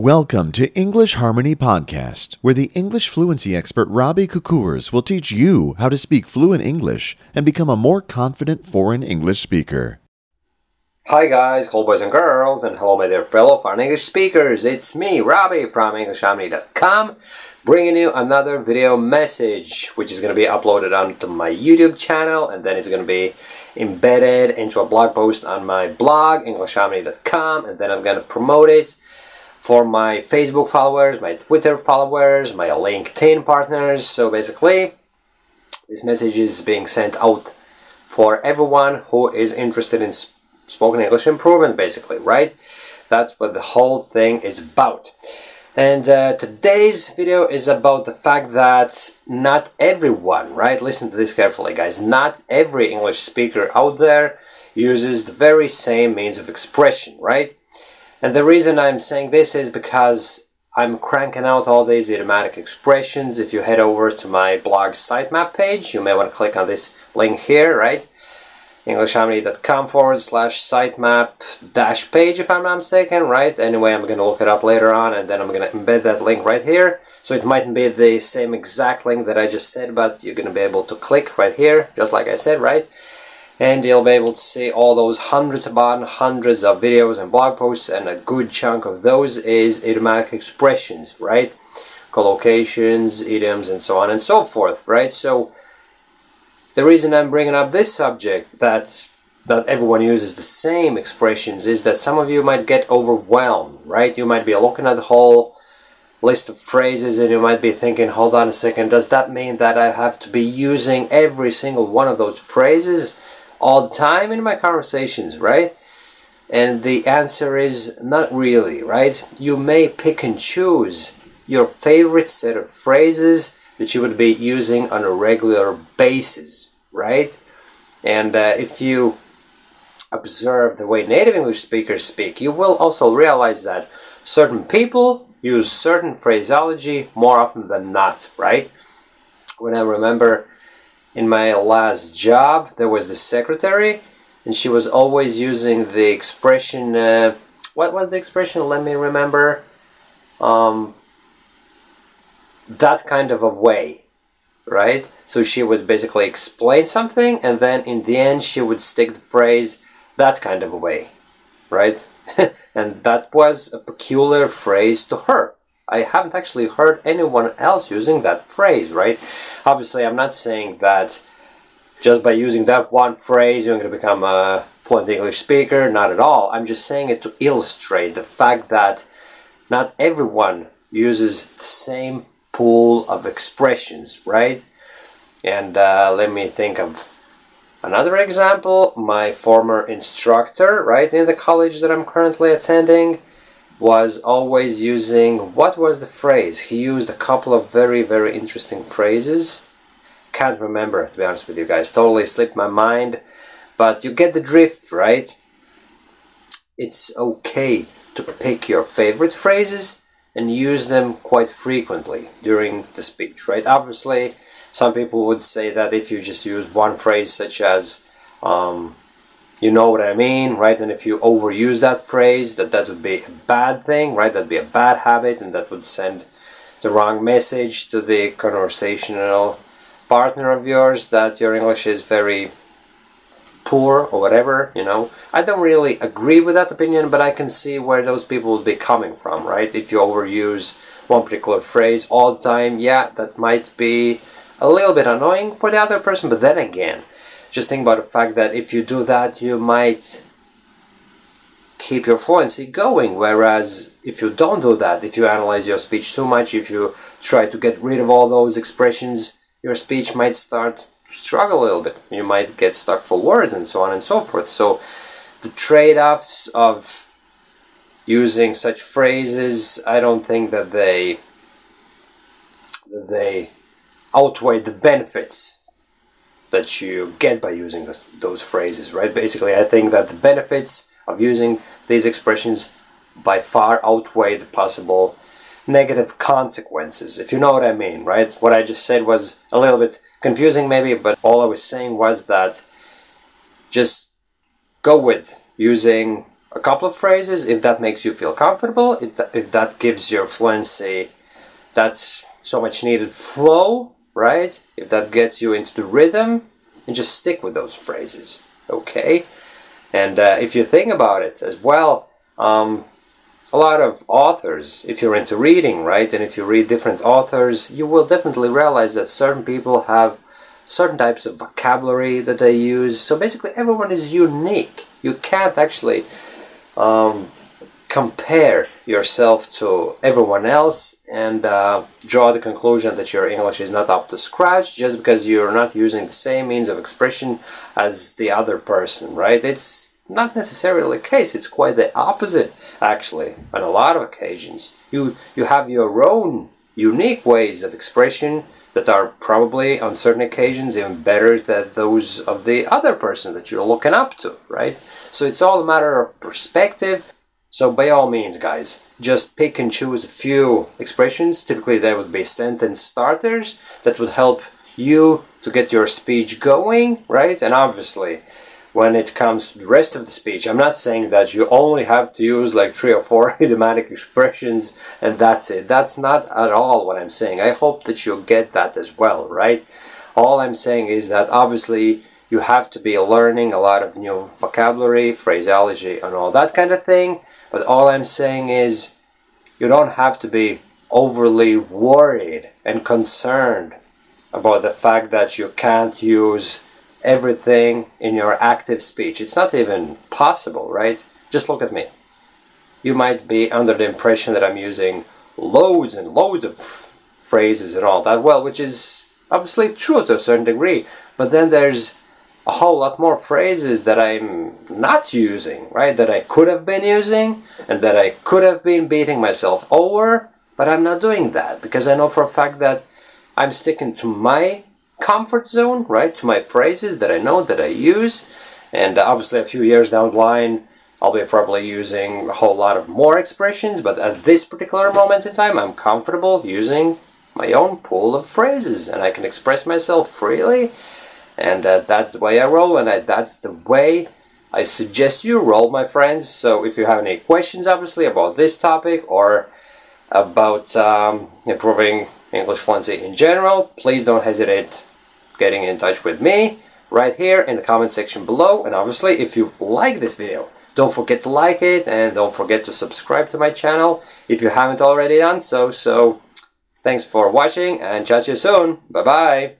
Welcome to English Harmony Podcast, where the English fluency expert Robbie Kukurs will teach you how to speak fluent English and become a more confident foreign English speaker. Hi guys, hello boys and girls, and hello my dear fellow foreign English speakers. It's me, Robbie from EnglishHarmony.com, bringing you another video message, which is going to be uploaded onto my YouTube channel, and then it's going to be embedded into a blog post on my blog, EnglishHarmony.com, and then I'm going to promote it for my Facebook followers, my Twitter followers, my LinkedIn partners. So basically, this message is being sent out for everyone who is interested in spoken English improvement, basically, right? That's what the whole thing is about. And uh, today's video is about the fact that not everyone, right? Listen to this carefully, guys. Not every English speaker out there uses the very same means of expression, right? And the reason I'm saying this is because I'm cranking out all these idiomatic expressions. If you head over to my blog sitemap page, you may want to click on this link here, right? EnglishHarmony.com forward slash sitemap dash page, if I'm not mistaken, right? Anyway, I'm going to look it up later on and then I'm going to embed that link right here. So it mightn't be the same exact link that I just said, but you're going to be able to click right here, just like I said, right? And you'll be able to see all those hundreds upon hundreds of videos and blog posts and a good chunk of those is idiomatic expressions right? Collocations idioms and so on and so forth right? So the reason I'm bringing up this subject that that everyone uses the same expressions is that some of you might get overwhelmed right? You might be looking at the whole list of phrases and you might be thinking hold on a second does that mean that I have to be using every single one of those phrases all the time in my conversations, right? And the answer is not really, right? You may pick and choose your favorite set of phrases that you would be using on a regular basis, right? And uh, if you observe the way native English speakers speak, you will also realize that certain people use certain phraseology more often than not, right? When I remember in my last job there was the secretary and she was always using the expression uh, what was the expression? Let me remember. Um, that kind of a way right? So she would basically explain something and then in the end she would stick the phrase that kind of a way right? And that was a peculiar phrase to her I haven't actually heard anyone else using that phrase, right? Obviously, I'm not saying that just by using that one phrase you're going to become a fluent English speaker. Not at all. I'm just saying it to illustrate the fact that not everyone uses the same pool of expressions, right? And uh, let me think of another example. My former instructor, right, in the college that I'm currently attending, was always using what was the phrase? He used a couple of very, very interesting phrases. Can't remember, to be honest with you guys. Totally slipped my mind. But you get the drift, right? It's okay to pick your favorite phrases and use them quite frequently during the speech, right? Obviously, some people would say that if you just use one phrase, such as um, you know what I mean, right? And if you overuse that phrase, that that would be a bad thing, right? That'd be a bad habit, and that would send the wrong message to the conversational partner of yours that your English is very poor or whatever, you know. I don't really agree with that opinion, but I can see where those people would be coming from, right? If you overuse one particular phrase all the time, yeah, that might be a little bit annoying for the other person, but then again, just think about the fact that if you do that, you might keep your fluency going. Whereas if you don't do that, if you analyze your speech too much, if you try to get rid of all those expressions, your speech might start to struggle a little bit. You might get stuck for words and so on and so forth. So the trade-offs of using such phrases, I don't think that they that they outweigh the benefits that you get by using this, those phrases, right? Basically, I think that the benefits of using these expressions by far outweigh the possible negative consequences, if you know what I mean, right? What I just said was a little bit confusing maybe, but all I was saying was that just go with using a couple of phrases if that makes you feel comfortable, if that, that gives your fluency that's so much needed flow, right? If that gets you into the rhythm, and just stick with those phrases, okay? And uh, if you think about it as well, um, a lot of authors, if you're into reading, right, and if you read different authors, you will definitely realize that certain people have certain types of vocabulary that they use. So basically, everyone is unique. You can't actually um, compare yourself to everyone else and uh, draw the conclusion that your English is not up to scratch just because you're not using the same means of expression as the other person, right? It's not necessarily the case. It's quite the opposite, actually, on a lot of occasions. You, you have your own unique ways of expression that are probably on certain occasions even better than those of the other person that you're looking up to, right? So it's all a matter of perspective. So by all means, guys, just pick and choose a few expressions. Typically, they would be sentence starters that would help you to get your speech going, right? And obviously, when it comes to the rest of the speech. I'm not saying that you only have to use like three or four idiomatic expressions and that's it. That's not at all what I'm saying. I hope that you get that as well, right? All I'm saying is that obviously you have to be learning a lot of new vocabulary, phraseology, and all that kind of thing. But all I'm saying is you don't have to be overly worried and concerned about the fact that you can't use everything in your active speech. It's not even possible, right? Just look at me. You might be under the impression that I'm using loads and loads of phrases and all that, well, which is obviously true to a certain degree, but then there's a whole lot more phrases that I'm not using, right? That I could have been using and that I could have been beating myself over, but I'm not doing that because I know for a fact that I'm sticking to my comfort zone, right, to my phrases that I know that I use. And obviously, a few years down the line, I'll be probably using a whole lot of more expressions, but at this particular moment in time, I'm comfortable using my own pool of phrases and I can express myself freely. And uh, that's the way I roll, and I, that's the way I suggest you roll, my friends. So if you have any questions, obviously, about this topic or about um, improving English fluency in general, please don't hesitate getting in touch with me right here in the comment section below. And obviously, if you like this video, don't forget to like it and don't forget to subscribe to my channel if you haven't already done so. So thanks for watching and chat to you soon. Bye bye.